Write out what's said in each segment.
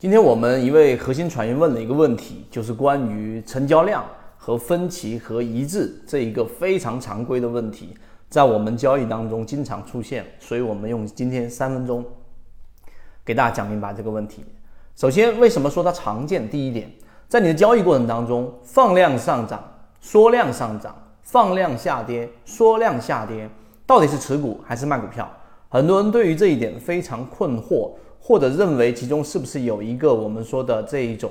今天我们一位核心船员问了一个问题，就是关于成交量和分歧和一致这一个非常常规的问题，在我们交易当中经常出现，所以我们用今天三分钟给大家讲明白这个问题。首先，为什么说它常见？第一点，在你的交易过程当中，放量上涨、缩量上涨、放量下跌、缩量下跌，到底是持股还是卖股票？很多人对于这一点非常困惑。或者认为其中是不是有一个我们说的这一种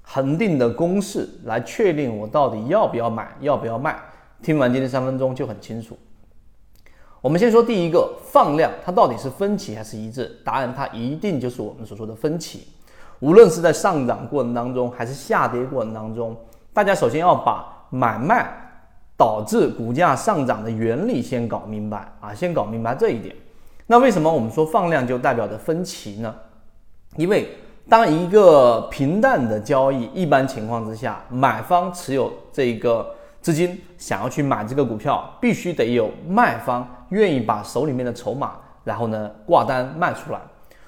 恒定的公式来确定我到底要不要买，要不要卖？听完今天三分钟就很清楚。我们先说第一个放量，它到底是分歧还是一致？答案它一定就是我们所说的分歧。无论是在上涨过程当中还是下跌过程当中，大家首先要把买卖导致股价上涨的原理先搞明白啊，先搞明白这一点。那为什么我们说放量就代表着分歧呢？因为当一个平淡的交易，一般情况之下，买方持有这个资金想要去买这个股票，必须得有卖方愿意把手里面的筹码，然后呢挂单卖出来。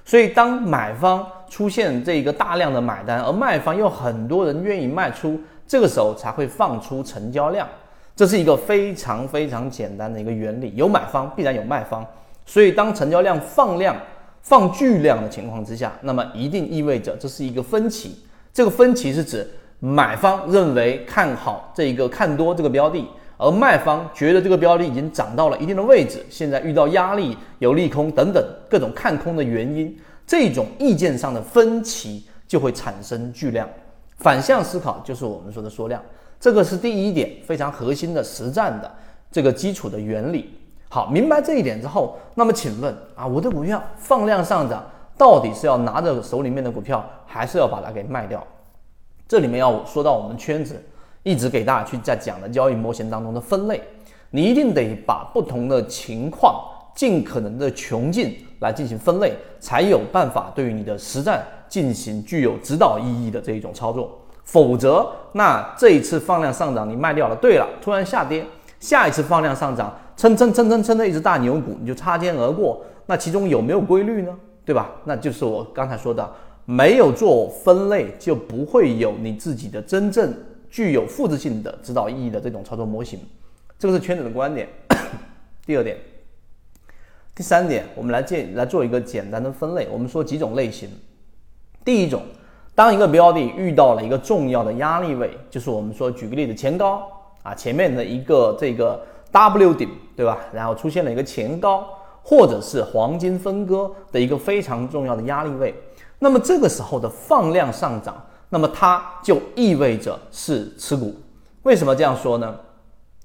所以当买方出现这个大量的买单，而卖方又很多人愿意卖出，这个时候才会放出成交量。这是一个非常非常简单的一个原理，有买方必然有卖方。所以，当成交量放量、放巨量的情况之下，那么一定意味着这是一个分歧。这个分歧是指买方认为看好这个看多这个标的，而卖方觉得这个标的已经涨到了一定的位置，现在遇到压力、有利空等等各种看空的原因，这种意见上的分歧就会产生巨量。反向思考就是我们说的缩量，这个是第一点非常核心的实战的这个基础的原理。好，明白这一点之后，那么请问啊，我的股票放量上涨，到底是要拿着手里面的股票，还是要把它给卖掉？这里面要说到我们圈子一直给大家去在讲的交易模型当中的分类，你一定得把不同的情况尽可能的穷尽来进行分类，才有办法对于你的实战进行具有指导意义的这一种操作。否则，那这一次放量上涨你卖掉了，对了，突然下跌，下一次放量上涨。蹭蹭蹭蹭蹭的一只大牛股，你就擦肩而过，那其中有没有规律呢？对吧？那就是我刚才说的，没有做分类，就不会有你自己的真正具有复制性的指导意义的这种操作模型。这个是圈子的观点。第二点，第三点，我们来建来做一个简单的分类。我们说几种类型。第一种，当一个标的遇到了一个重要的压力位，就是我们说举个例子，前高啊，前面的一个这个。W 顶对吧？然后出现了一个前高，或者是黄金分割的一个非常重要的压力位。那么这个时候的放量上涨，那么它就意味着是持股。为什么这样说呢？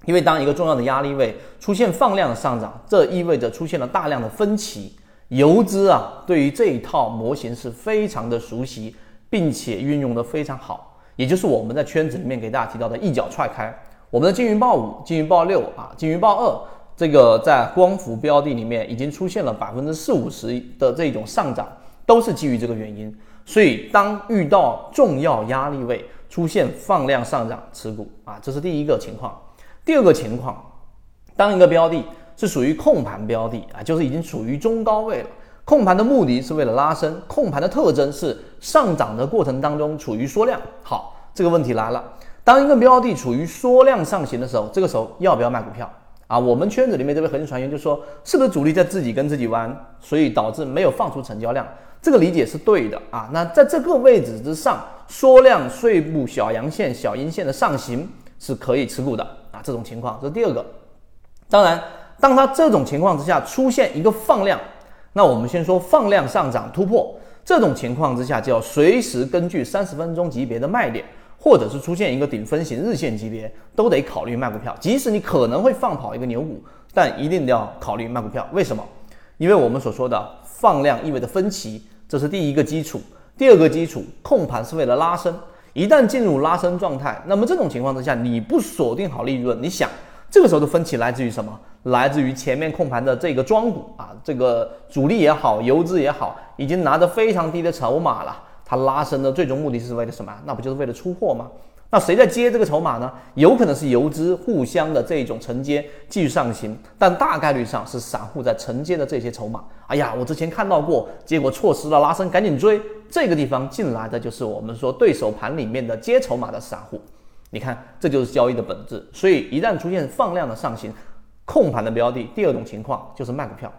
因为当一个重要的压力位出现放量的上涨，这意味着出现了大量的分歧。游资啊，对于这一套模型是非常的熟悉，并且运用的非常好，也就是我们在圈子里面给大家提到的一脚踹开。我们的金云豹五、金云豹六啊、金云豹二，这个在光伏标的里面已经出现了百分之四五十的这种上涨，都是基于这个原因。所以，当遇到重要压力位出现放量上涨，持股啊，这是第一个情况。第二个情况，当一个标的是属于控盘标的啊，就是已经处于中高位了，控盘的目的是为了拉升，控盘的特征是上涨的过程当中处于缩量。好，这个问题来了。当一个标的处于缩量上行的时候，这个时候要不要卖股票啊？我们圈子里面这位核心船员就说，是不是主力在自己跟自己玩，所以导致没有放出成交量？这个理解是对的啊。那在这个位置之上，缩量碎步小阳线、小阴线的上行是可以持股的啊。这种情况这是第二个。当然，当它这种情况之下出现一个放量，那我们先说放量上涨突破这种情况之下，就要随时根据三十分钟级别的卖点。或者是出现一个顶分型日线级别，都得考虑卖股票。即使你可能会放跑一个牛股，但一定要考虑卖股票。为什么？因为我们所说的放量意味着分歧，这是第一个基础。第二个基础，控盘是为了拉升。一旦进入拉升状态，那么这种情况之下，你不锁定好利润，你想这个时候的分歧来自于什么？来自于前面控盘的这个庄股啊，这个主力也好，游资也好，已经拿着非常低的筹码了。它拉升的最终目的是为了什么？那不就是为了出货吗？那谁在接这个筹码呢？有可能是游资互相的这种承接继续上行，但大概率上是散户在承接的这些筹码。哎呀，我之前看到过，结果错失了拉升，赶紧追。这个地方进来的就是我们说对手盘里面的接筹码的散户。你看，这就是交易的本质。所以一旦出现放量的上行，控盘的标的，第二种情况就是卖股票。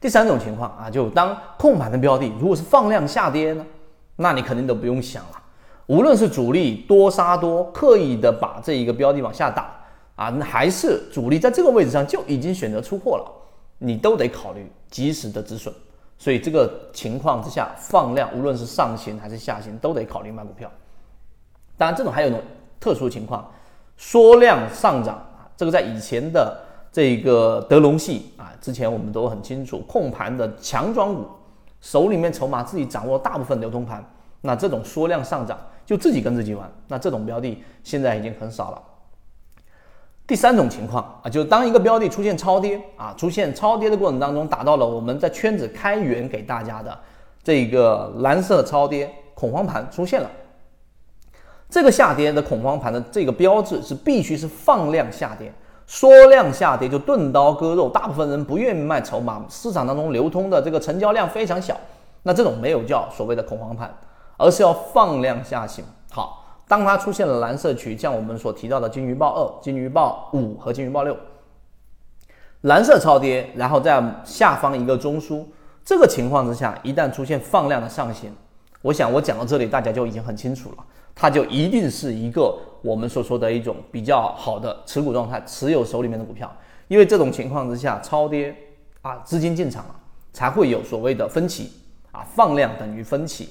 第三种情况啊，就当控盘的标的如果是放量下跌呢，那你肯定都不用想了。无论是主力多杀多，刻意的把这一个标的往下打啊，还是主力在这个位置上就已经选择出货了，你都得考虑及时的止损。所以这个情况之下，放量无论是上行还是下行，都得考虑卖股票。当然，这种还有一种特殊情况，缩量上涨啊，这个在以前的这个德隆系啊，之前我们都很清楚，控盘的强庄股，手里面筹码自己掌握大部分流通盘，那这种缩量上涨。就自己跟自己玩，那这种标的现在已经很少了。第三种情况啊，就是当一个标的出现超跌啊，出现超跌的过程当中，达到了我们在圈子开源给大家的这个蓝色超跌恐慌盘出现了，这个下跌的恐慌盘的这个标志是必须是放量下跌，缩量下跌就钝刀割肉，大部分人不愿意卖筹码，市场当中流通的这个成交量非常小，那这种没有叫所谓的恐慌盘。而是要放量下行。好，当它出现了蓝色区，像我们所提到的金鱼报二、金鱼报五和金鱼报六，蓝色超跌，然后在下方一个中枢，这个情况之下，一旦出现放量的上行，我想我讲到这里，大家就已经很清楚了，它就一定是一个我们所说的一种比较好的持股状态，持有手里面的股票，因为这种情况之下，超跌啊，资金进场了，才会有所谓的分歧啊，放量等于分歧。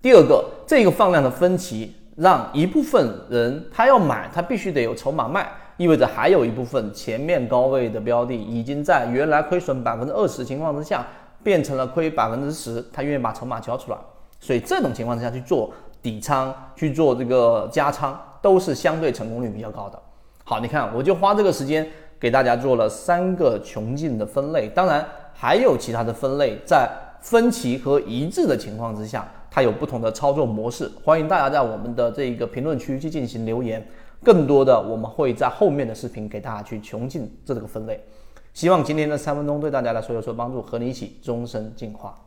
第二个，这个放量的分歧，让一部分人他要买，他必须得有筹码卖，意味着还有一部分前面高位的标的已经在原来亏损百分之二十情况之下，变成了亏百分之十，他愿意把筹码交出来，所以这种情况之下去做底仓，去做这个加仓，都是相对成功率比较高的。好，你看，我就花这个时间给大家做了三个穷尽的分类，当然还有其他的分类，在分歧和一致的情况之下。它有不同的操作模式，欢迎大家在我们的这一个评论区去进行留言。更多的我们会在后面的视频给大家去穷尽这个分类。希望今天的三分钟对大家来说有所帮助，和你一起终身进化。